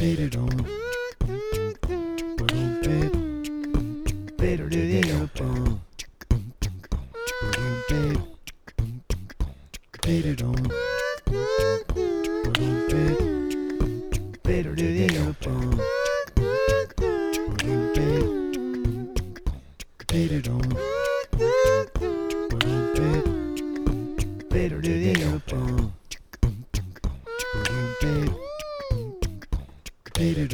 Better do the open. Better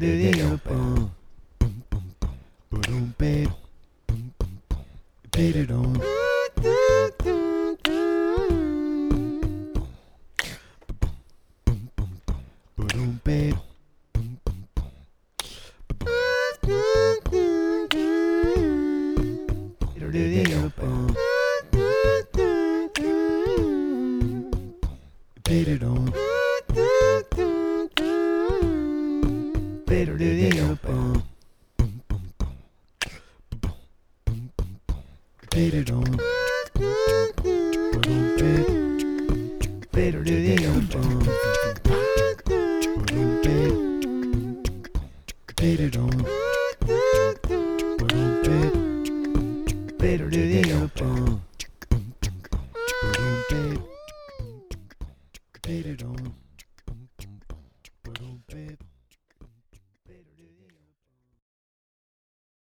than a bum, bum, bum, bum, bum, bum, bum, bum, Get it on. Get it on. Better than hated on. Better than they on. Hated on. Better than they on. Hated on.